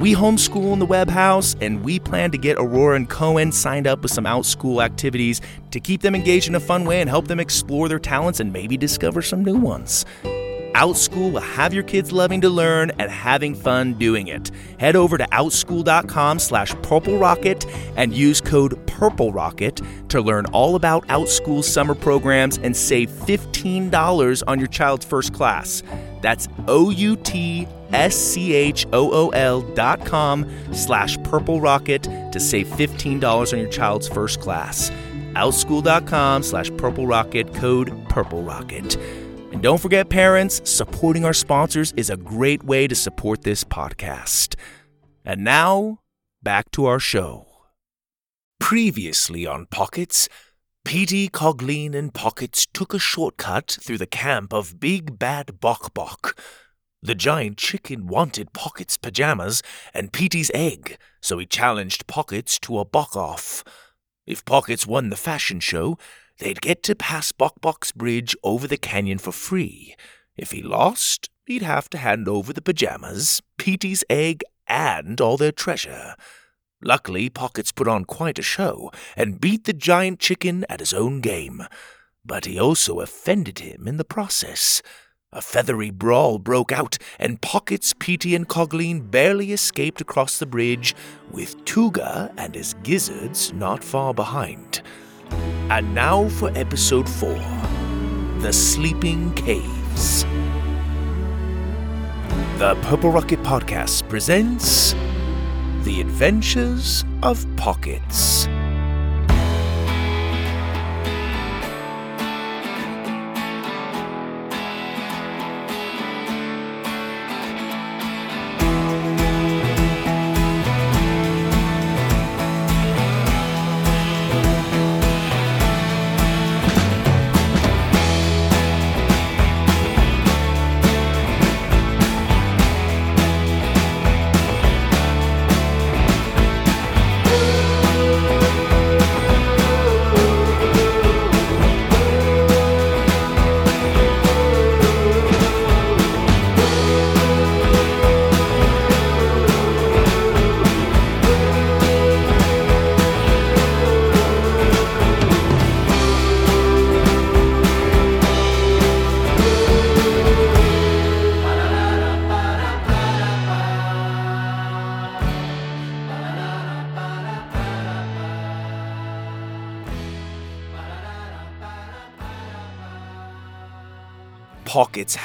We homeschool in the Webb House, and we plan to get Aurora and Cohen signed up with some OutSchool activities to keep them engaged in a fun way and help them explore their talents and maybe discover some new ones. OutSchool will have your kids loving to learn and having fun doing it. Head over to outschool.com slash purple rocket and use code purple rocket to learn all about OutSchool summer programs and save $15 on your child's first class. That's O-U-T-S-C-H-O-O-L dot com slash purple rocket to save $15 on your child's first class. Outschool.com slash purple rocket, code purple rocket. And don't forget, parents, supporting our sponsors is a great way to support this podcast. And now, back to our show. Previously on Pockets, Petey, Cogleen, and Pockets took a shortcut through the camp of Big Bad Bok Bok. The giant chicken wanted Pockets' pajamas and Petey's egg, so he challenged Pockets to a bok off. If Pockets won the fashion show, they'd get to pass Bok Bok's bridge over the canyon for free. If he lost, he'd have to hand over the pajamas, Petey's egg, and all their treasure. Luckily, Pockets put on quite a show and beat the giant chicken at his own game. But he also offended him in the process. A feathery brawl broke out, and Pockets, Petey, and Cogleen barely escaped across the bridge, with Tuga and his gizzards not far behind. And now for episode 4 The Sleeping Caves. The Purple Rocket Podcast presents The Adventures of Pockets.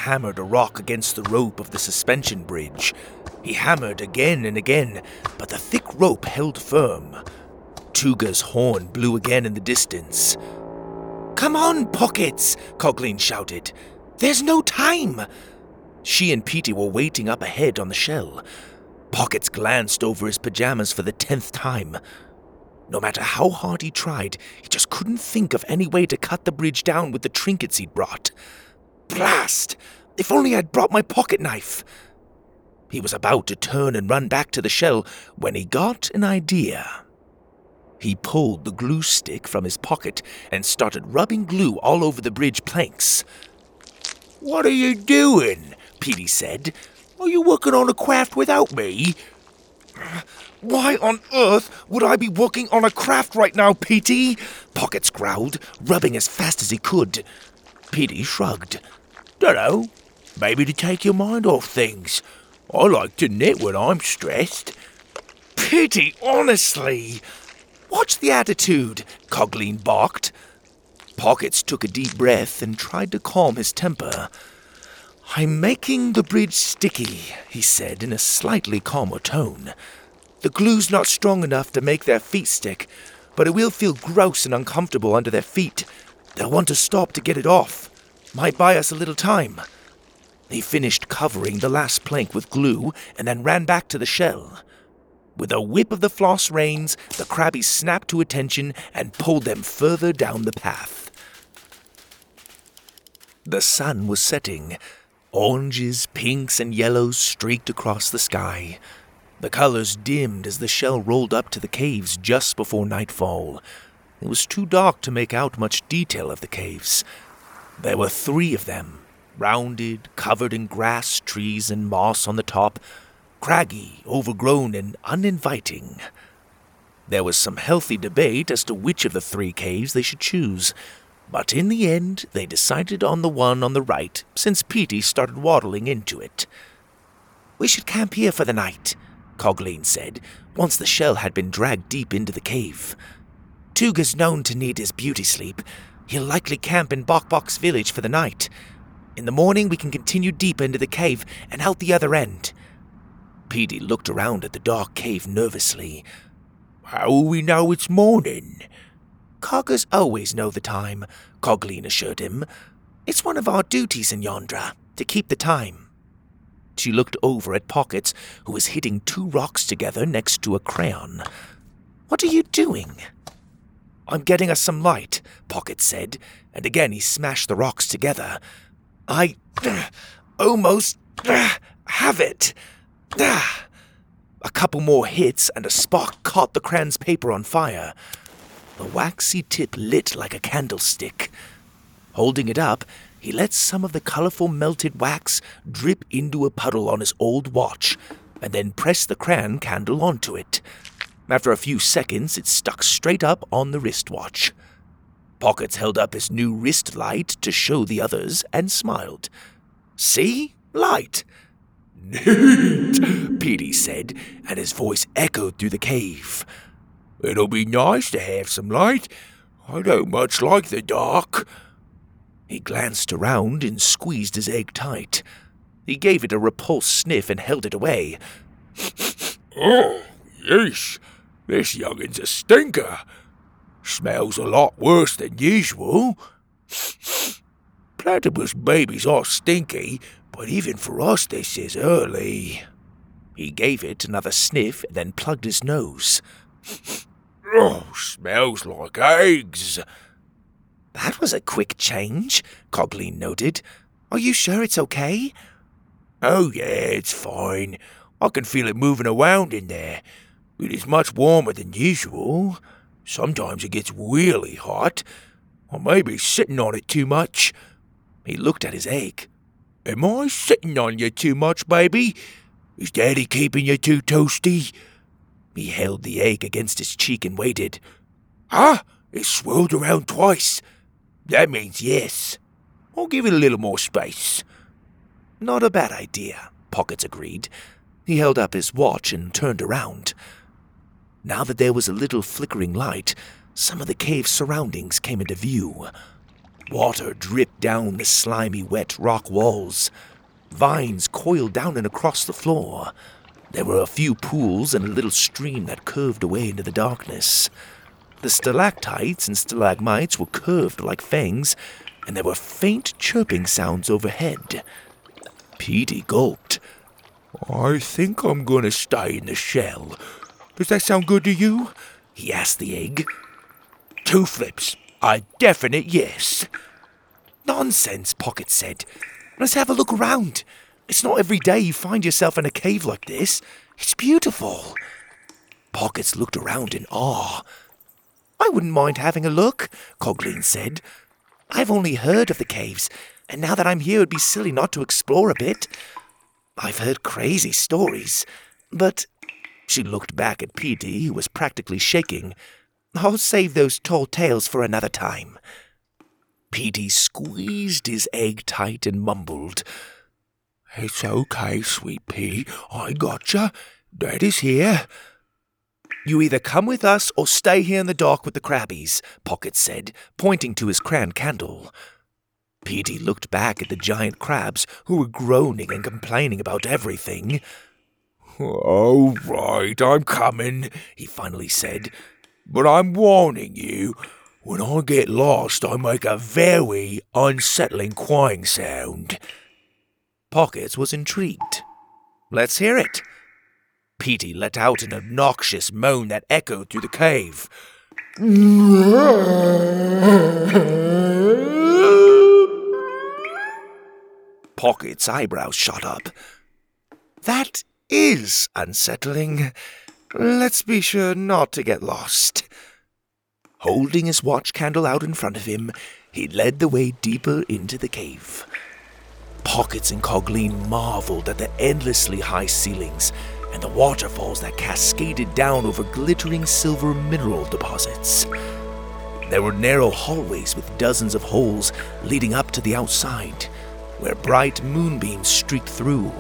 Hammered a rock against the rope of the suspension bridge. He hammered again and again, but the thick rope held firm. Tuga's horn blew again in the distance. Come on, Pockets, Cogleen shouted. There's no time. She and Petey were waiting up ahead on the shell. Pockets glanced over his pajamas for the tenth time. No matter how hard he tried, he just couldn't think of any way to cut the bridge down with the trinkets he'd brought. Blast! If only I'd brought my pocket knife! He was about to turn and run back to the shell when he got an idea. He pulled the glue stick from his pocket and started rubbing glue all over the bridge planks. What are you doing? Petey said. Are you working on a craft without me? Why on earth would I be working on a craft right now, Petey? Pockets growled, rubbing as fast as he could. Petey shrugged. Dunno. Maybe to take your mind off things. I like to knit when I'm stressed. Petey, honestly. Watch the attitude, Cogleen barked. Pockets took a deep breath and tried to calm his temper. I'm making the bridge sticky, he said in a slightly calmer tone. The glue's not strong enough to make their feet stick, but it will feel gross and uncomfortable under their feet. They'll want to stop to get it off. Might buy us a little time. He finished covering the last plank with glue and then ran back to the shell. With a whip of the floss reins, the crabbies snapped to attention and pulled them further down the path. The sun was setting. Oranges, pinks, and yellows streaked across the sky. The colors dimmed as the shell rolled up to the caves just before nightfall. It was too dark to make out much detail of the caves. There were three of them, rounded, covered in grass, trees, and moss on the top, craggy, overgrown, and uninviting. There was some healthy debate as to which of the three caves they should choose, but in the end they decided on the one on the right, since Petey started waddling into it. We should camp here for the night, Cogleen said, once the shell had been dragged deep into the cave. Tuga's known to need his beauty sleep. He'll likely camp in Bok Bok's village for the night. In the morning, we can continue deeper into the cave and out the other end. Petey looked around at the dark cave nervously. How we know it's morning? Coggers always know the time, Cogleen assured him. It's one of our duties in Yondra, to keep the time. She looked over at Pockets, who was hitting two rocks together next to a crayon. What are you doing? I'm getting us some light, Pocket said, and again he smashed the rocks together. I almost have it. A couple more hits, and a spark caught the crane's paper on fire. The waxy tip lit like a candlestick. Holding it up, he let some of the colorful melted wax drip into a puddle on his old watch, and then pressed the crayon candle onto it. After a few seconds, it stuck straight up on the wristwatch. Pockets held up his new wrist light to show the others and smiled. See? Light. Neat, Petey said, and his voice echoed through the cave. It'll be nice to have some light. I don't much like the dark. He glanced around and squeezed his egg tight. He gave it a repulsed sniff and held it away. oh, yes, this youngin's a stinker. Smells a lot worse than usual. Platypus babies are stinky, but even for us this is early. He gave it another sniff, and then plugged his nose. Oh, smells like eggs. That was a quick change, Cogleen noted. Are you sure it's okay? Oh, yeah, it's fine. I can feel it moving around in there. It is much warmer than usual. Sometimes it gets really hot. I may be sitting on it too much. He looked at his egg. Am I sitting on you too much, baby? Is Daddy keeping you too toasty? He held the egg against his cheek and waited. Ah, it swirled around twice. That means yes. I'll give it a little more space. Not a bad idea, Pockets agreed. He held up his watch and turned around. Now that there was a little flickering light, some of the cave's surroundings came into view. Water dripped down the slimy, wet rock walls. Vines coiled down and across the floor. There were a few pools and a little stream that curved away into the darkness. The stalactites and stalagmites were curved like fangs, and there were faint chirping sounds overhead. Petey gulped. I think I'm going to stay in the shell. Does that sound good to you? He asked the egg. Two flips. A definite yes. Nonsense, Pocket said. Let's have a look around. It's not every day you find yourself in a cave like this. It's beautiful. Pockets looked around in awe. I wouldn't mind having a look, Cogleen said. I've only heard of the caves, and now that I'm here, it'd be silly not to explore a bit. I've heard crazy stories, but. She looked back at Petey, who was practically shaking. I'll save those tall tales for another time. Petey squeezed his egg tight and mumbled. It's okay, sweet pea. I gotcha. Daddy's here. You either come with us or stay here in the dark with the crabbies, Pocket said, pointing to his crayon candle. Petey looked back at the giant crabs, who were groaning and complaining about everything. All right, I'm coming, he finally said. But I'm warning you, when I get lost, I make a very unsettling crying sound. Pockets was intrigued. Let's hear it. Petey let out an obnoxious moan that echoed through the cave. Pocket's eyebrows shot up. That is unsettling. Let's be sure not to get lost. Holding his watch candle out in front of him, he led the way deeper into the cave. Pockets and Cogleen marveled at the endlessly high ceilings and the waterfalls that cascaded down over glittering silver mineral deposits. There were narrow hallways with dozens of holes leading up to the outside, where bright moonbeams streaked through.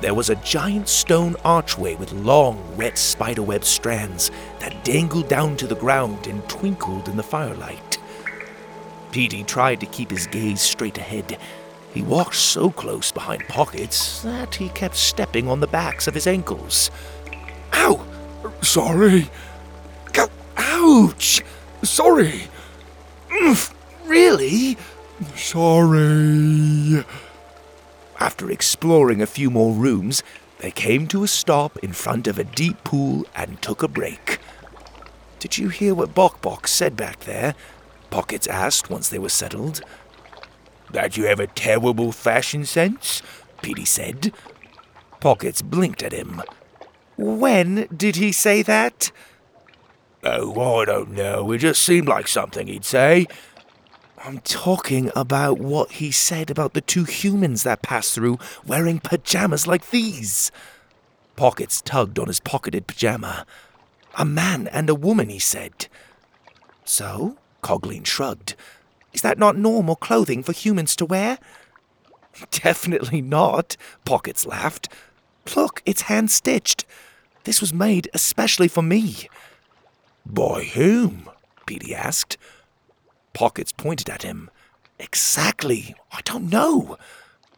There was a giant stone archway with long, wet spiderweb strands that dangled down to the ground and twinkled in the firelight. Petey tried to keep his gaze straight ahead. He walked so close behind Pockets that he kept stepping on the backs of his ankles. Ow! Sorry. Ouch! Sorry. Really? Sorry. After exploring a few more rooms, they came to a stop in front of a deep pool and took a break. Did you hear what Bok Bok said back there? Pockets asked once they were settled. That you have a terrible fashion sense? Petey said. Pockets blinked at him. When did he say that? Oh, I don't know. It just seemed like something he'd say. I'm talking about what he said about the two humans that passed through wearing pajamas like these. Pockets tugged on his pocketed pajama. A man and a woman, he said. So? Cogleen shrugged. Is that not normal clothing for humans to wear? Definitely not, Pockets laughed. Look, it's hand stitched. This was made especially for me. By whom? Petey asked. Pockets pointed at him. Exactly. I don't know.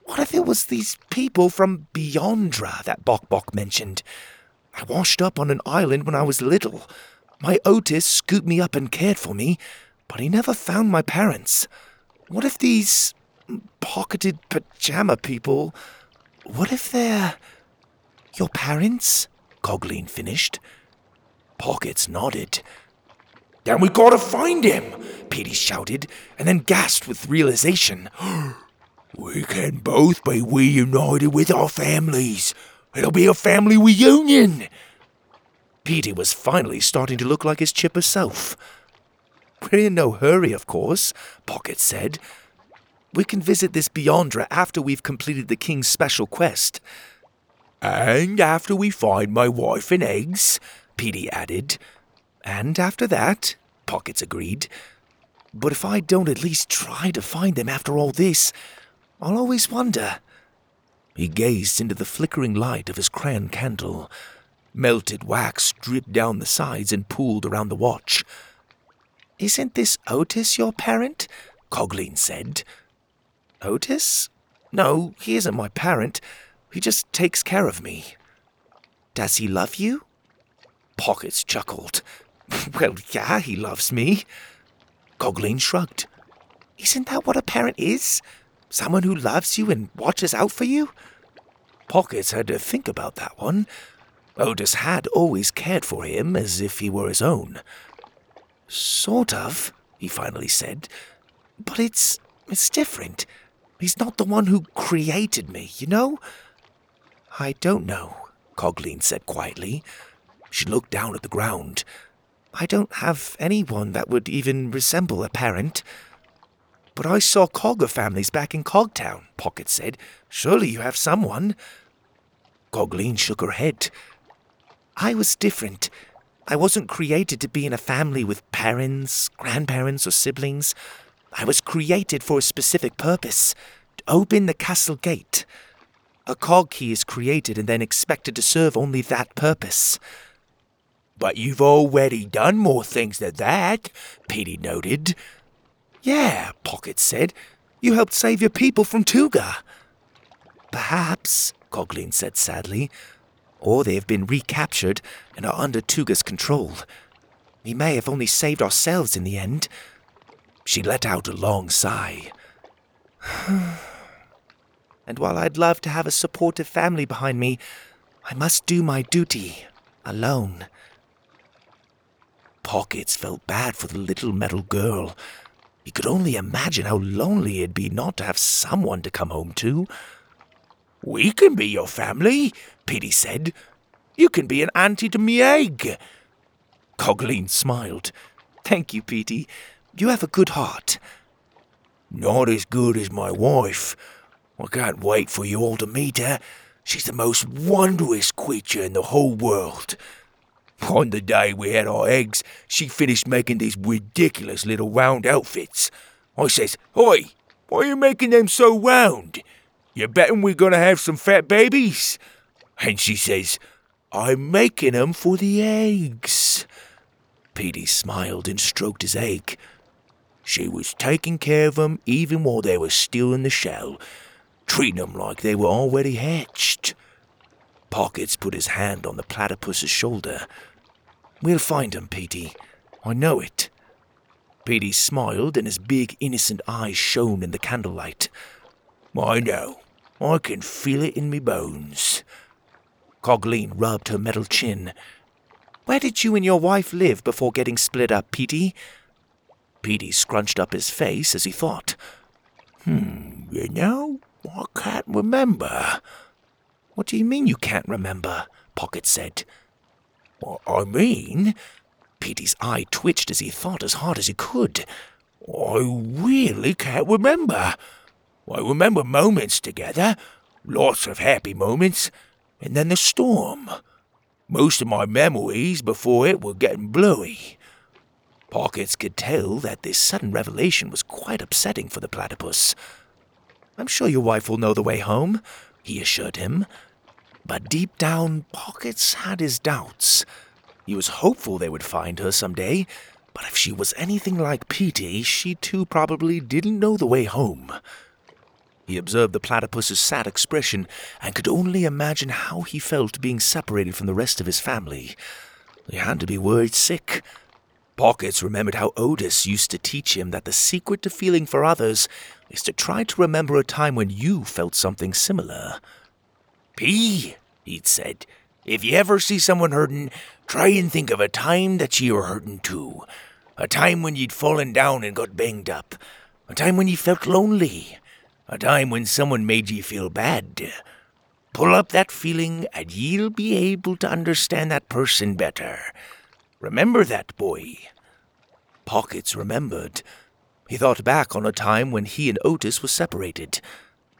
What if it was these people from Beyondra that Bok Bok mentioned? I washed up on an island when I was little. My Otis scooped me up and cared for me, but he never found my parents. What if these pocketed pajama people. What if they're. your parents? Cogleen finished. Pockets nodded. Then we gotta find him, Petey shouted, and then gasped with realization. we can both be reunited with our families. It'll be a family reunion. Petey was finally starting to look like his chipper self. We're in no hurry, of course, Pocket said. We can visit this Beyondra after we've completed the king's special quest. And after we find my wife and eggs, Petey added. And after that, Pockets agreed. But if I don't at least try to find them after all this, I'll always wonder. He gazed into the flickering light of his crayon candle. Melted wax dripped down the sides and pooled around the watch. Isn't this Otis your parent? Cogleen said. Otis? No, he isn't my parent. He just takes care of me. Does he love you? Pockets chuckled. well, yeah, he loves me. Cogleen shrugged. Isn't that what a parent is? Someone who loves you and watches out for you? Pockets had to think about that one. Otis had always cared for him as if he were his own. Sort of, he finally said. But it's it's different. He's not the one who created me, you know? I don't know, Cogleen said quietly. She looked down at the ground. I don't have anyone that would even resemble a parent. But I saw Cogger families back in Cogtown, Pocket said. Surely you have someone. Cogleen shook her head. I was different. I wasn't created to be in a family with parents, grandparents, or siblings. I was created for a specific purpose to open the castle gate. A cog key is created and then expected to serve only that purpose. But you've already done more things than that, Petey noted. Yeah, Pocket said. You helped save your people from Tuga. Perhaps, Cogleen said sadly. Or they have been recaptured and are under Tuga's control. We may have only saved ourselves in the end. She let out a long sigh. and while I'd love to have a supportive family behind me, I must do my duty alone. Pockets felt bad for the little metal girl. He could only imagine how lonely it'd be not to have someone to come home to. We can be your family, Petey said. You can be an auntie to me egg. Cogleen smiled. Thank you, Petey. You have a good heart. Not as good as my wife. I can't wait for you all to meet her. She's the most wondrous creature in the whole world. On the day we had our eggs, she finished making these ridiculous little round outfits. I says, Oi, why are you making them so round? You betting we're gonna have some fat babies? And she says, I'm making 'em for the eggs. Petey smiled and stroked his egg. She was taking care of 'em even while they were still in the shell, treating 'em like they were already hatched. Pockets put his hand on the platypus's shoulder. We'll find him, Petey. I know it. Petey smiled and his big innocent eyes shone in the candlelight. I know. I can feel it in me bones. Cogleen rubbed her metal chin. Where did you and your wife live before getting split up, Petey? Petey scrunched up his face as he thought. Hmm, you know, I can't remember. What do you mean you can't remember? Pocket said. I mean, Petey's eye twitched as he thought as hard as he could. I really can't remember. I remember moments together, lots of happy moments, and then the storm. Most of my memories before it were getting blurry. Pockets could tell that this sudden revelation was quite upsetting for the platypus. I'm sure your wife will know the way home, he assured him. But deep down, Pockets had his doubts. He was hopeful they would find her some day, but if she was anything like Petey, she too probably didn't know the way home. He observed the platypus's sad expression and could only imagine how he felt being separated from the rest of his family. He had to be worried sick. Pockets remembered how Otis used to teach him that the secret to feeling for others is to try to remember a time when you felt something similar. P, he'd said, if you ever see someone hurting, try and think of a time that you were hurting too. A time when you'd fallen down and got banged up. A time when you felt lonely a time when someone made ye feel bad. Pull up that feeling, and ye'll be able to understand that person better. Remember that, boy. Pockets remembered. He thought back on a time when he and Otis were separated.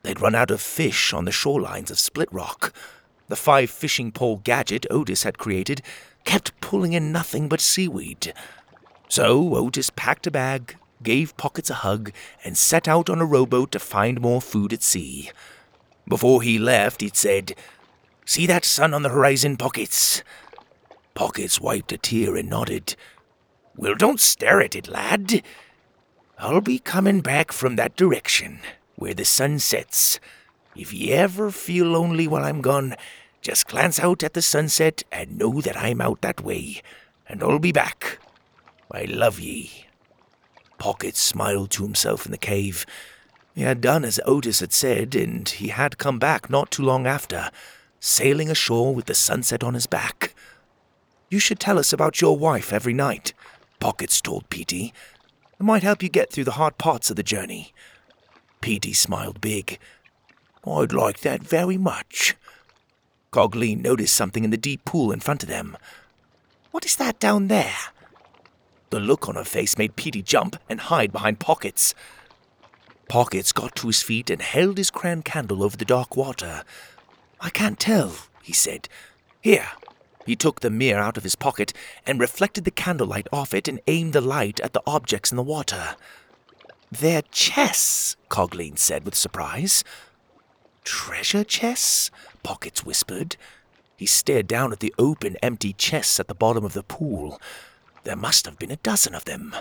They'd run out of fish on the shorelines of Split Rock. The five fishing pole gadget Otis had created kept pulling in nothing but seaweed. So Otis packed a bag, gave Pockets a hug, and set out on a rowboat to find more food at sea. Before he left, he'd said, See that sun on the horizon, Pockets? Pockets wiped a tear and nodded. Well, don't stare at it, lad. I'll be coming back from that direction, where the sun sets. If ye ever feel lonely while I'm gone, just glance out at the sunset and know that I'm out that way, and I'll be back. I love ye. Pocket smiled to himself in the cave. He had done as Otis had said, and he had come back not too long after, sailing ashore with the sunset on his back. You should tell us about your wife every night, Pockets told Petey. It might help you get through the hard parts of the journey. Petey smiled big. I'd like that very much. Cogleen noticed something in the deep pool in front of them. What is that down there? The look on her face made Petey jump and hide behind Pockets. Pockets got to his feet and held his crayon candle over the dark water. I can't tell, he said. Here. He took the mirror out of his pocket and reflected the candlelight off it and aimed the light at the objects in the water. They're chests, Cogleen said with surprise. Treasure chests? Pockets whispered. He stared down at the open, empty chests at the bottom of the pool. There must have been a dozen of them.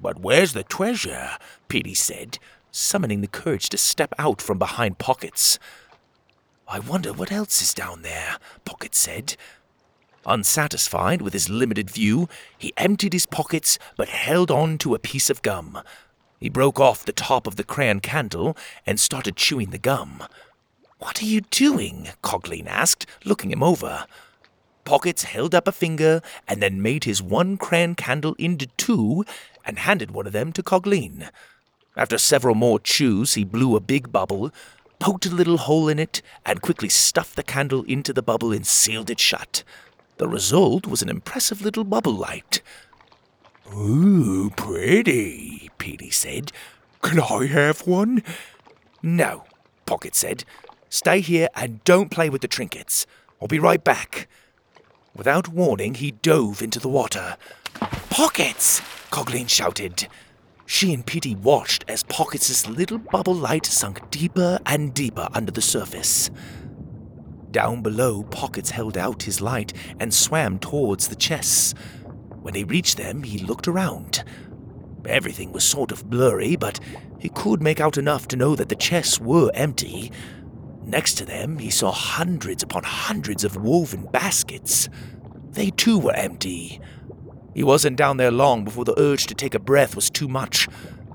But where's the treasure? Petey said, summoning the courage to step out from behind Pockets. I wonder what else is down there, Pocket said. Unsatisfied with his limited view, he emptied his pockets but held on to a piece of gum. He broke off the top of the crayon candle and started chewing the gum. What are you doing? Cogleen asked, looking him over. Pockets held up a finger and then made his one crayon candle into two and handed one of them to Cogleen. After several more chews, he blew a big bubble, poked a little hole in it, and quickly stuffed the candle into the bubble and sealed it shut. The result was an impressive little bubble light. Ooh, pretty, Petey said. Can I have one? No, Pocket said. Stay here and don't play with the trinkets. I'll be right back. Without warning, he dove into the water. Pockets! Cogleen shouted. She and Petey watched as Pockets' little bubble light sunk deeper and deeper under the surface. Down below, Pockets held out his light and swam towards the chests. When he reached them, he looked around. Everything was sort of blurry, but he could make out enough to know that the chests were empty. Next to them, he saw hundreds upon hundreds of woven baskets. They too were empty. He wasn't down there long before the urge to take a breath was too much.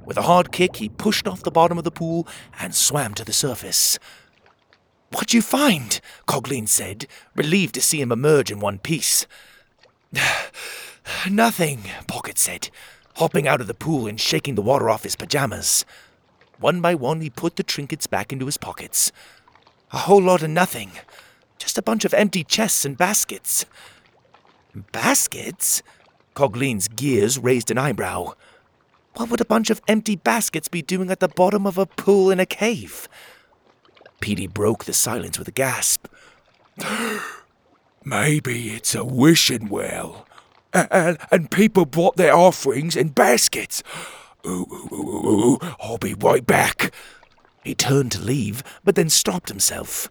With a hard kick, he pushed off the bottom of the pool and swam to the surface. What'd you find? Cogleen said, relieved to see him emerge in one piece. Nothing, Pocket said, hopping out of the pool and shaking the water off his pajamas. One by one, he put the trinkets back into his pockets. A whole lot of nothing. Just a bunch of empty chests and baskets. Baskets? Cogleen's gears raised an eyebrow. What would a bunch of empty baskets be doing at the bottom of a pool in a cave? Petey broke the silence with a gasp. Maybe it's a wishing well. And, and people brought their offerings in baskets. Ooh, ooh, ooh, ooh, I'll be right back. He turned to leave, but then stopped himself.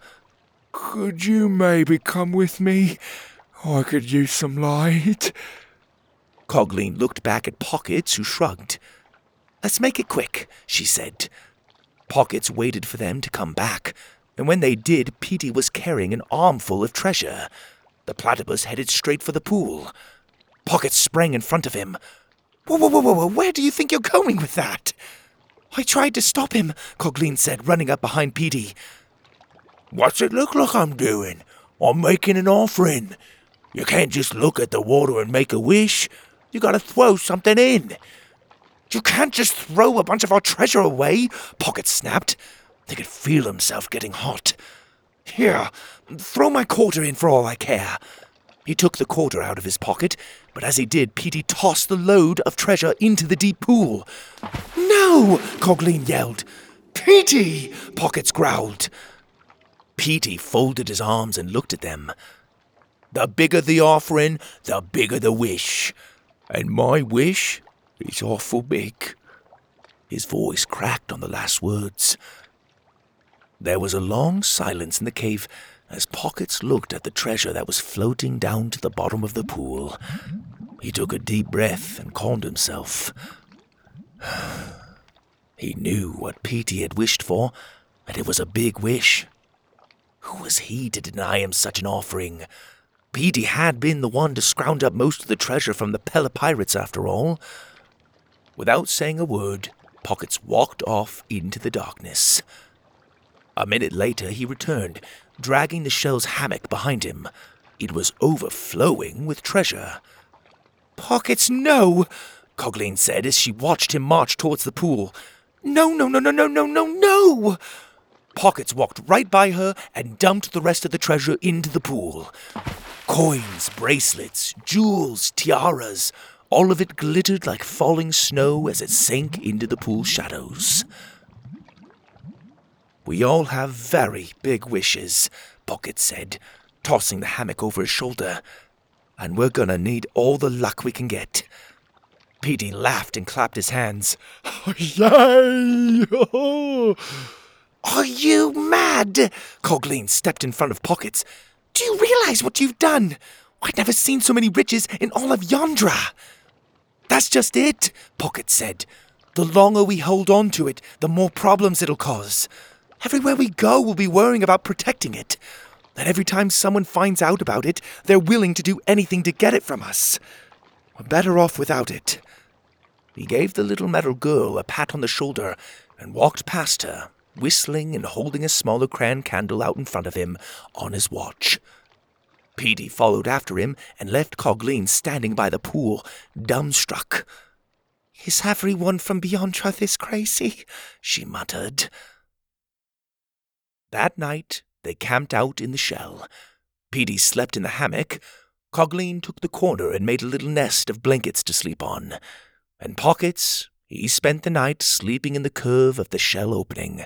Could you maybe come with me? I could use some light. Cogleen looked back at Pockets, who shrugged. Let's make it quick, she said. Pockets waited for them to come back, and when they did, Petey was carrying an armful of treasure. The platypus headed straight for the pool. Pockets sprang in front of him. Whoa, whoa, whoa, whoa, where do you think you're going with that? I tried to stop him, Cogleen said, running up behind Petey. What's it look like I'm doing? I'm making an offering. You can't just look at the water and make a wish. You gotta throw something in. You can't just throw a bunch of our treasure away, Pocket snapped. They could feel himself getting hot. Here, throw my quarter in for all I care. He took the quarter out of his pocket, but as he did, Petey tossed the load of treasure into the deep pool. No! Cogleen yelled. Petey! Pockets growled. Petey folded his arms and looked at them. The bigger the offering, the bigger the wish. And my wish is awful big. His voice cracked on the last words. There was a long silence in the cave as Pockets looked at the treasure that was floating down to the bottom of the pool. He took a deep breath and calmed himself. He knew what Petey had wished for, and it was a big wish. Who was he to deny him such an offering? Petey had been the one to scrounge up most of the treasure from the Pella pirates, after all. Without saying a word, Pockets walked off into the darkness. A minute later, he returned, dragging the shell's hammock behind him. It was overflowing with treasure. Pockets, no! Cogleen said as she watched him march towards the pool. No, no, no, no, no, no, no, no! Pockets walked right by her and dumped the rest of the treasure into the pool. Coins, bracelets, jewels, tiaras, all of it glittered like falling snow as it sank into the pool shadows. We all have very big wishes, Pocket said, tossing the hammock over his shoulder. And we're gonna need all the luck we can get. Petey laughed and clapped his hands. Yay! Are you mad? Cogleen stepped in front of Pockets. Do you realize what you've done? I've never seen so many riches in all of Yondra. That's just it, Pocket said. The longer we hold on to it, the more problems it'll cause. Everywhere we go, we'll be worrying about protecting it. And every time someone finds out about it, they're willing to do anything to get it from us. We're better off without it. He gave the little metal girl a pat on the shoulder and walked past her, whistling and holding a smaller crayon candle out in front of him on his watch. Petey followed after him and left Cogleen standing by the pool, dumbstruck. Is everyone from Beyondra this crazy? she muttered. That night, they camped out in the shell. Petey slept in the hammock. Cogleen took the corner and made a little nest of blankets to sleep on. And Pockets, he spent the night sleeping in the curve of the shell opening.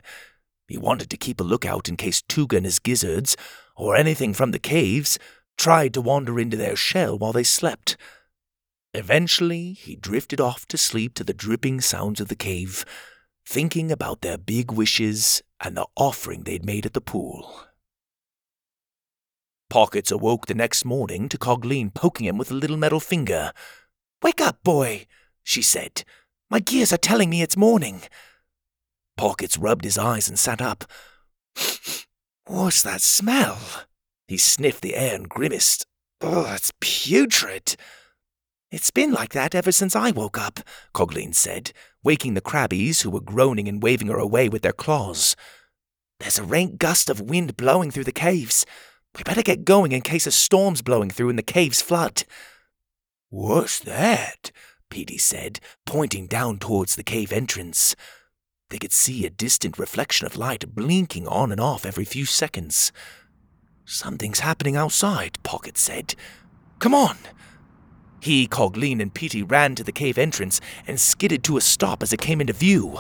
He wanted to keep a lookout in case Tuga and his gizzards, or anything from the caves, tried to wander into their shell while they slept. Eventually, he drifted off to sleep to the dripping sounds of the cave, thinking about their big wishes and the offering they'd made at the pool. Pockets awoke the next morning to Cogleen poking him with a little metal finger. Wake up, boy, she said. My gears are telling me it's morning. Pockets rubbed his eyes and sat up. What's that smell? He sniffed the air and grimaced. Oh, it's putrid. It's been like that ever since I woke up, Cogleen said, waking the crabbies who were groaning and waving her away with their claws. There's a rank gust of wind blowing through the caves. We better get going in case a storm's blowing through and the caves flood. What's that? Petey said, pointing down towards the cave entrance. They could see a distant reflection of light blinking on and off every few seconds. Something's happening outside, Pocket said. Come on! He, Cogleen, and Petey ran to the cave entrance and skidded to a stop as it came into view.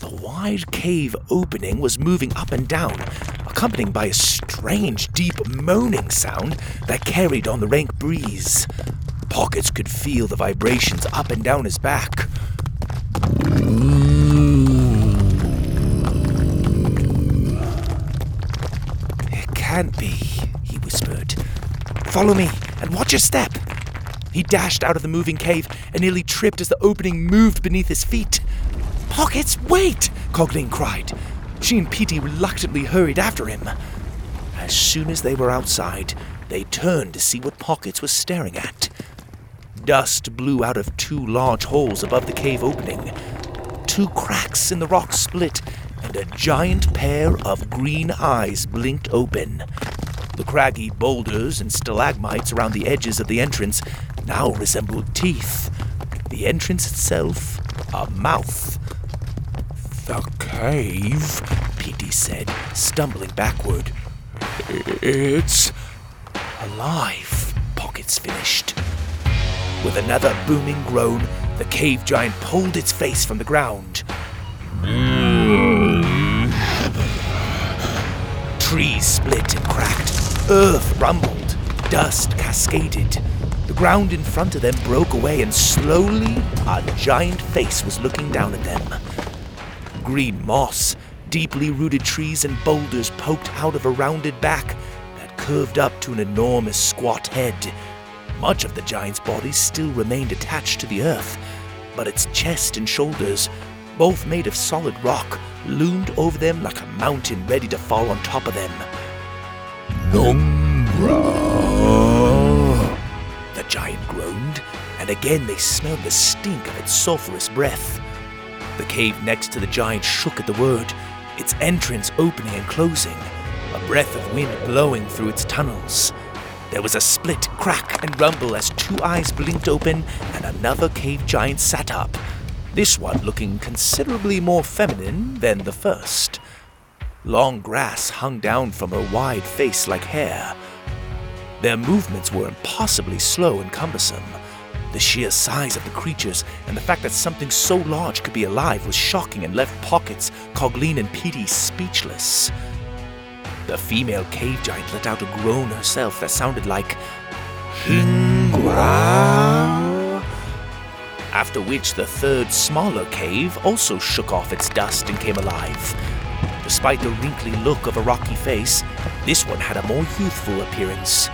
The wide cave opening was moving up and down, accompanied by a strange, deep moaning sound that carried on the rank breeze. Pockets could feel the vibrations up and down his back. It can't be, he whispered. Follow me and watch your step. He dashed out of the moving cave and nearly tripped as the opening moved beneath his feet. Pockets, wait! Cogleen cried. She and Petey reluctantly hurried after him. As soon as they were outside, they turned to see what Pockets was staring at. Dust blew out of two large holes above the cave opening. Two cracks in the rock split, and a giant pair of green eyes blinked open. The craggy boulders and stalagmites around the edges of the entrance now resembled teeth. The entrance itself, a mouth. The cave, Petey said, stumbling backward. It's alive, Pockets finished. With another booming groan, the cave giant pulled its face from the ground. Trees split and cracked, earth rumbled, dust cascaded. The ground in front of them broke away, and slowly a giant face was looking down at them. Green moss, deeply rooted trees, and boulders poked out of a rounded back that curved up to an enormous squat head. Much of the giant's body still remained attached to the earth, but its chest and shoulders, both made of solid rock, loomed over them like a mountain ready to fall on top of them. Nongra. The giant groaned, and again they smelled the stink of its sulphurous breath. The cave next to the giant shook at the word, its entrance opening and closing, a breath of wind blowing through its tunnels. There was a split, crack, and rumble as two eyes blinked open and another cave giant sat up, this one looking considerably more feminine than the first. Long grass hung down from her wide face like hair. Their movements were impossibly slow and cumbersome. The sheer size of the creatures and the fact that something so large could be alive was shocking and left Pockets, Cogleen, and Petey speechless. The female cave giant let out a groan herself that sounded like Hingra. After which the third, smaller cave also shook off its dust and came alive. Despite the wrinkly look of a rocky face, this one had a more youthful appearance.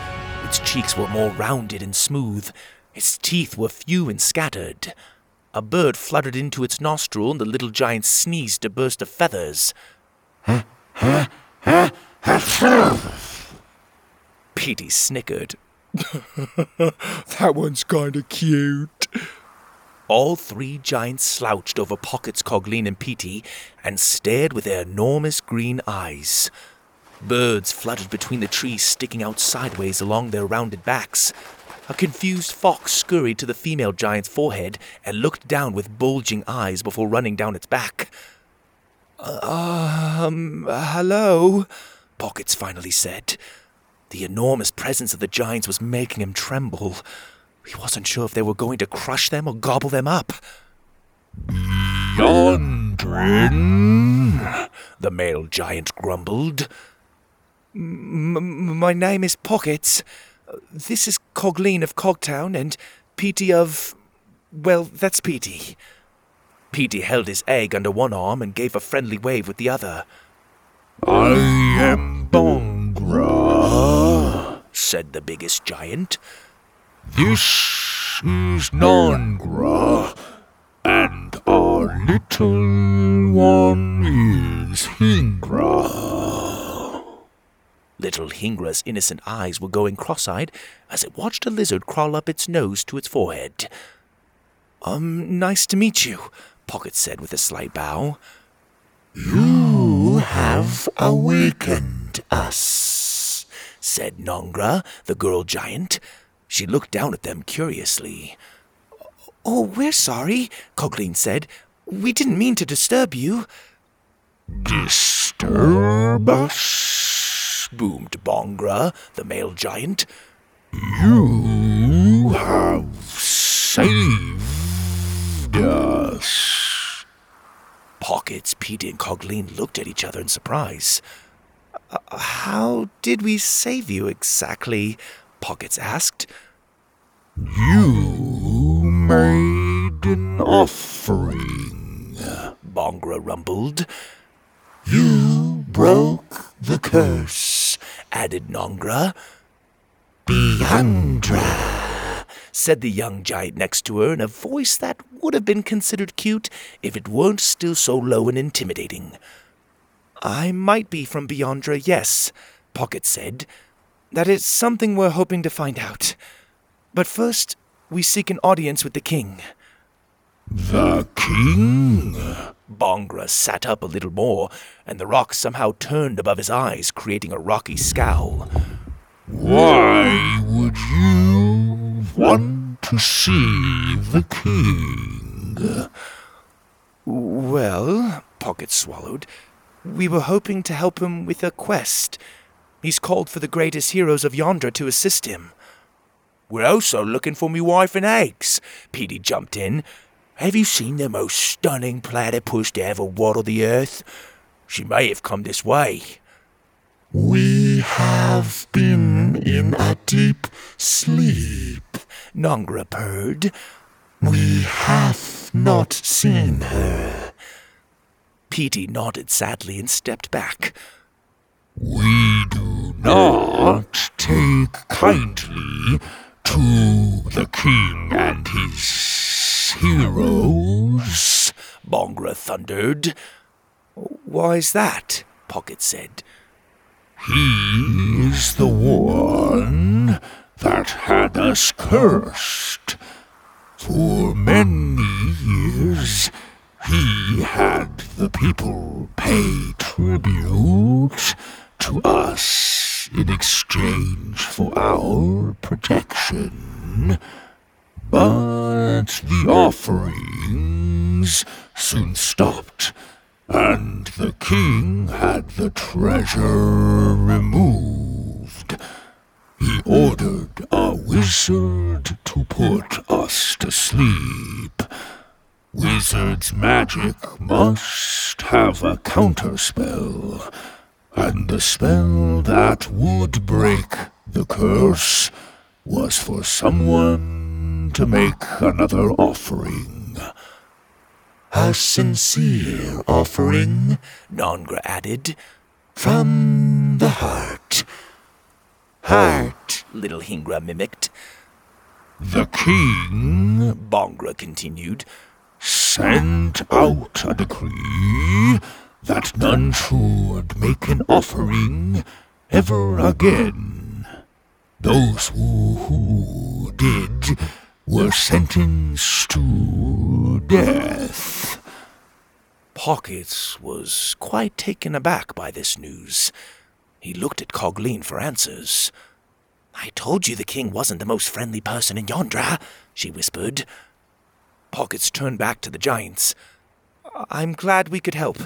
Its cheeks were more rounded and smooth. Its teeth were few and scattered. A bird fluttered into its nostril, and the little giant sneezed a burst of feathers. Petey snickered. that one's kinda cute. All three giants slouched over Pockets, Cogleen, and Petey and stared with their enormous green eyes. Birds fluttered between the trees, sticking out sideways along their rounded backs. A confused fox scurried to the female giant's forehead and looked down with bulging eyes before running down its back. Um, hello? Pockets finally said. The enormous presence of the giants was making him tremble. He wasn't sure if they were going to crush them or gobble them up. Yondrin, the male giant grumbled. My name is Pockets. This is Cogleen of Cogtown and Petey of. Well, that's Petey. Petey held his egg under one arm and gave a friendly wave with the other. I am Bongra, said the biggest giant. This is Nongra, and our little one is Hingra. Little Hingra's innocent eyes were going cross eyed as it watched a lizard crawl up its nose to its forehead. Um, nice to meet you, Pocket said with a slight bow. You have awakened us, said Nongra, the girl giant. She looked down at them curiously. Oh, we're sorry, Cogleen said. We didn't mean to disturb you. Disturb us? boomed Bongra, the male giant. You have saved us. Pockets, Pete, and Cogleen looked at each other in surprise. Uh, how did we save you exactly? Pockets asked. You made an offering, Bongra rumbled. You broke the curse, added Nongra. Biandra, said the young giant next to her in a voice that would have been considered cute if it weren't still so low and intimidating. I might be from Biandra, yes, Pocket said. That is something we're hoping to find out. But first, we seek an audience with the king. The king? Bongra sat up a little more, and the rock somehow turned above his eyes, creating a rocky scowl. Why would you want to see the king? Well, Pocket swallowed, we were hoping to help him with a quest. He's called for the greatest heroes of yonder to assist him. We're also looking for me wife and eggs, Petey jumped in. Have you seen the most stunning platypus to ever waddle the earth? She may have come this way. We have been in a deep sleep, Nongra purred. We have not seen her. Petey nodded sadly and stepped back. We do not take kindly to the king and his heroes, Bongra thundered. Why's that? Pocket said. He is the one that had us cursed. For many years, he had the people pay tribute to us in exchange for our protection. But the offerings soon stopped, and the king had the treasure removed. He ordered a wizard to put us to sleep. Wizard's magic must have a counterspell, and the spell that would break the curse was for someone to make another offering. A sincere offering, Nongra added, from the heart. Heart, little Hingra mimicked. The king, Bongra continued, sent out a decree that none should make an offering ever again. Those who, who did were sentenced to death. Pockets was quite taken aback by this news. He looked at Cogleen for answers. I told you the king wasn't the most friendly person in Yondra, she whispered. Pockets turned back to the giants. I'm glad we could help.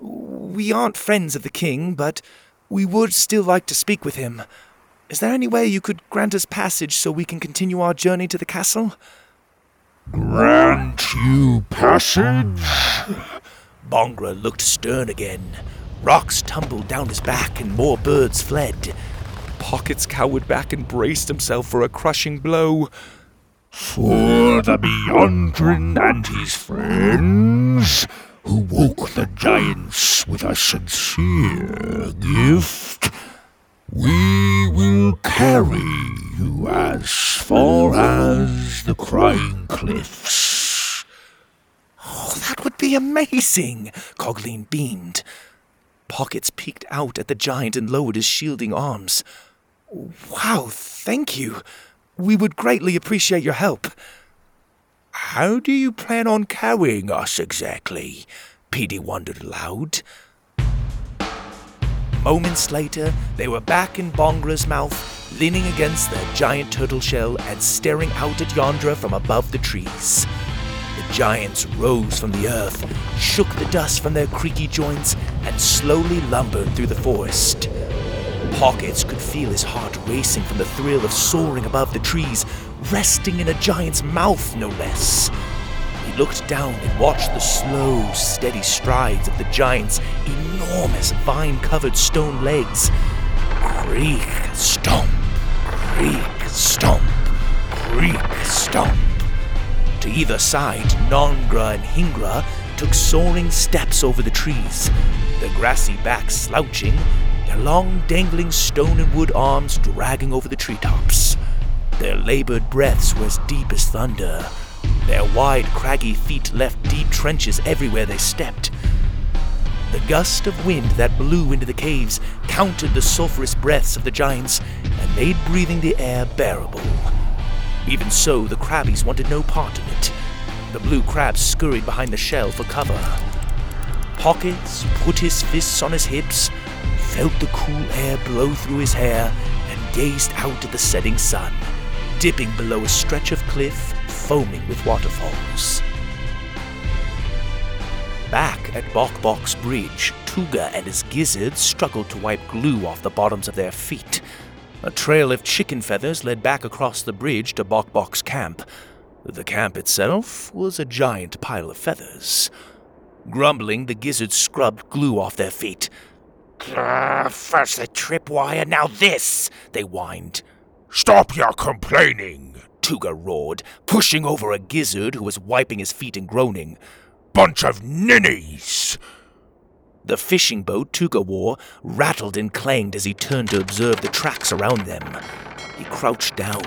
We aren't friends of the king, but we would still like to speak with him. Is there any way you could grant us passage so we can continue our journey to the castle? Grant you passage? Bongra looked stern again. Rocks tumbled down his back and more birds fled. Pockets cowered back and braced himself for a crushing blow. For the Beyondrin and his friends, who woke the giants with a sincere gift, we will carry you as far as the Crying Cliffs. Oh, that would be amazing! Cogleen beamed. Pockets peeked out at the giant and lowered his shielding arms. Wow, thank you. We would greatly appreciate your help. How do you plan on carrying us exactly? Petey wondered aloud. Moments later, they were back in Bongra's mouth, leaning against their giant turtle shell and staring out at Yondra from above the trees. Giants rose from the earth, shook the dust from their creaky joints, and slowly lumbered through the forest. Pockets could feel his heart racing from the thrill of soaring above the trees, resting in a giant's mouth, no less. He looked down and watched the slow, steady strides of the giant's enormous vine covered stone legs. Creak, stomp, creak, stomp, creak, stomp. To either side, Nongra and Hingra took soaring steps over the trees, their grassy backs slouching, their long dangling stone and wood arms dragging over the treetops. Their labored breaths were as deep as thunder. Their wide, craggy feet left deep trenches everywhere they stepped. The gust of wind that blew into the caves countered the sulphurous breaths of the giants and made breathing the air bearable. Even so, the crabbies wanted no part in it. The blue crab scurried behind the shell for cover. Pockets put his fists on his hips, felt the cool air blow through his hair, and gazed out at the setting sun, dipping below a stretch of cliff foaming with waterfalls. Back at Bok Bok's bridge, Tuga and his gizzards struggled to wipe glue off the bottoms of their feet. A trail of chicken feathers led back across the bridge to Bok Bok's camp. The camp itself was a giant pile of feathers. Grumbling, the gizzards scrubbed glue off their feet. first the tripwire, now this, they whined. Stop your complaining, Tuga roared, pushing over a gizzard who was wiping his feet and groaning. Bunch of ninnies! The fishing boat Tuga wore rattled and clanged as he turned to observe the tracks around them. He crouched down,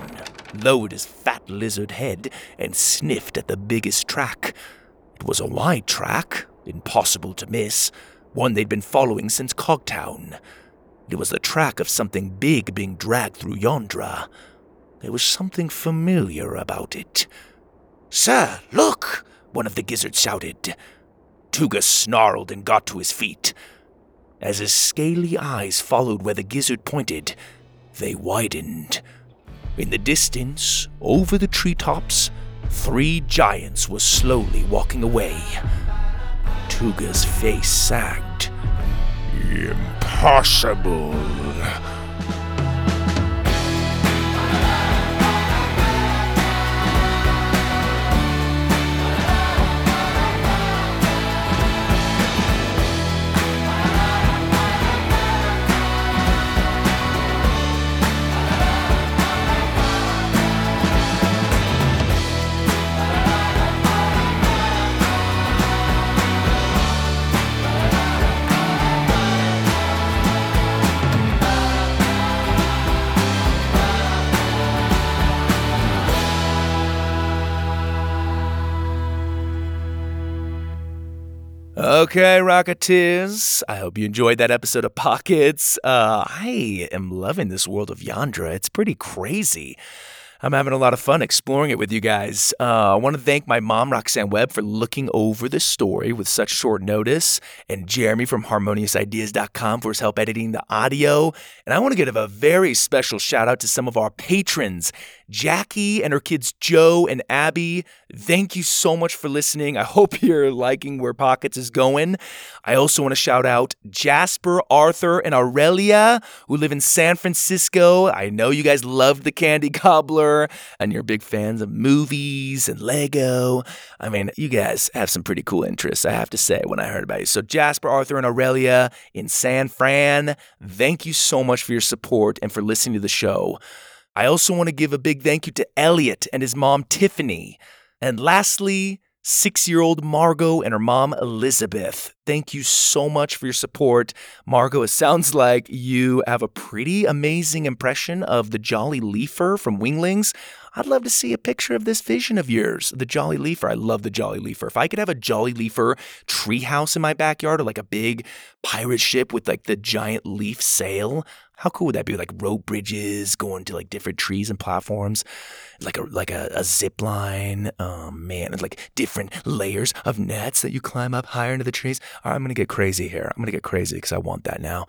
lowered his fat lizard head, and sniffed at the biggest track. It was a wide track, impossible to miss, one they'd been following since Cogtown. It was the track of something big being dragged through Yondra. There was something familiar about it. Sir, look! One of the gizzards shouted. Tuga snarled and got to his feet. As his scaly eyes followed where the gizzard pointed, they widened. In the distance, over the treetops, three giants were slowly walking away. Tuga's face sagged. Impossible. Okay, Rocketeers. I hope you enjoyed that episode of Pockets. Uh, I am loving this world of Yondra. It's pretty crazy. I'm having a lot of fun exploring it with you guys. Uh, I want to thank my mom, Roxanne Webb, for looking over the story with such short notice, and Jeremy from HarmoniousIdeas.com for his help editing the audio. And I want to give a very special shout out to some of our patrons Jackie and her kids Joe and Abby, thank you so much for listening. I hope you're liking where Pockets is going. I also want to shout out Jasper, Arthur, and Aurelia, who live in San Francisco. I know you guys loved the Candy Cobbler and you're big fans of movies and Lego. I mean, you guys have some pretty cool interests, I have to say, when I heard about you. So, Jasper, Arthur, and Aurelia in San Fran, thank you so much for your support and for listening to the show. I also want to give a big thank you to Elliot and his mom, Tiffany. And lastly, six year old Margot and her mom, Elizabeth. Thank you so much for your support. Margot, it sounds like you have a pretty amazing impression of the Jolly Leafer from Winglings. I'd love to see a picture of this vision of yours, the Jolly Leafer. I love the Jolly Leafer. If I could have a Jolly Leafer treehouse in my backyard or like a big pirate ship with like the giant leaf sail, how cool would that be? Like rope bridges going to like different trees and platforms, like a like a, a zip line. Oh man, like different layers of nets that you climb up higher into the trees. All right, I'm gonna get crazy here. I'm gonna get crazy because I want that now.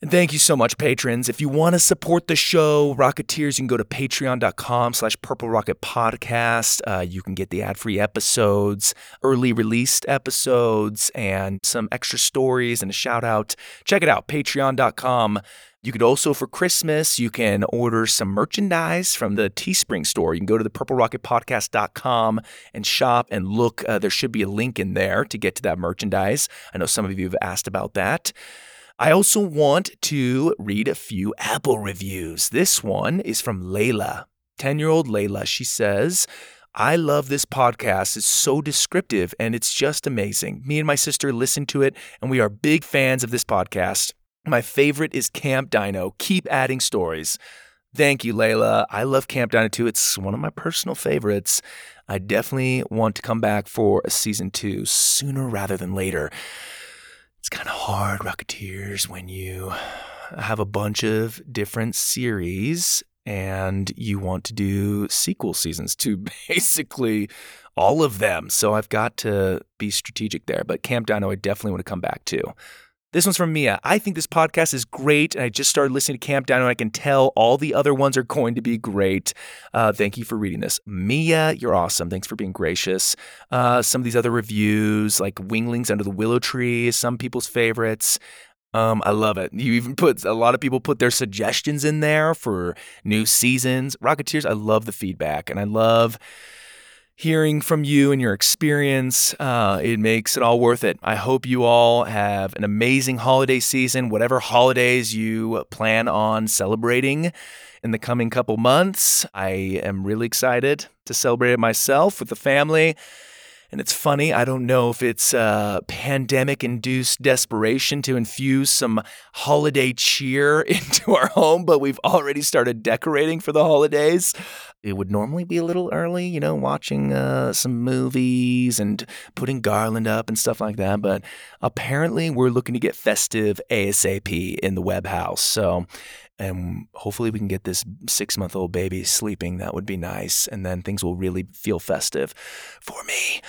And thank you so much, patrons. If you want to support the show, Rocketeers, you can go to patreon.com slash Purple Rocket Podcast. Uh, you can get the ad-free episodes, early released episodes, and some extra stories and a shout out. Check it out, patreon.com you could also, for Christmas, you can order some merchandise from the Teespring store. You can go to the purplerocketpodcast.com and shop and look. Uh, there should be a link in there to get to that merchandise. I know some of you have asked about that. I also want to read a few Apple reviews. This one is from Layla, 10 year old Layla. She says, I love this podcast. It's so descriptive and it's just amazing. Me and my sister listen to it, and we are big fans of this podcast. My favorite is Camp Dino. Keep adding stories. Thank you, Layla. I love Camp Dino too. It's one of my personal favorites. I definitely want to come back for a season two sooner rather than later. It's kind of hard, Rocketeers, when you have a bunch of different series and you want to do sequel seasons to basically all of them. So I've got to be strategic there. But Camp Dino, I definitely want to come back to. This one's from Mia. I think this podcast is great, and I just started listening to Camp Dino, and I can tell all the other ones are going to be great. Uh, thank you for reading this. Mia, you're awesome. Thanks for being gracious. Uh, some of these other reviews, like Winglings Under the Willow Tree, some people's favorites. Um, I love it. You even put a lot of people put their suggestions in there for new seasons. Rocketeers, I love the feedback, and I love hearing from you and your experience. Uh, it makes it all worth it. I hope you all have an amazing holiday season, whatever holidays you plan on celebrating in the coming couple months. I am really excited to celebrate it myself with the family. And it's funny, I don't know if it's uh, pandemic induced desperation to infuse some holiday cheer into our home, but we've already started decorating for the holidays. It would normally be a little early, you know, watching uh, some movies and putting garland up and stuff like that. But apparently, we're looking to get festive ASAP in the Webb house. So, and hopefully, we can get this six month old baby sleeping. That would be nice. And then things will really feel festive for me.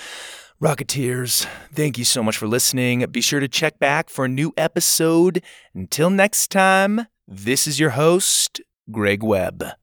Rocketeers, thank you so much for listening. Be sure to check back for a new episode. Until next time, this is your host, Greg Webb.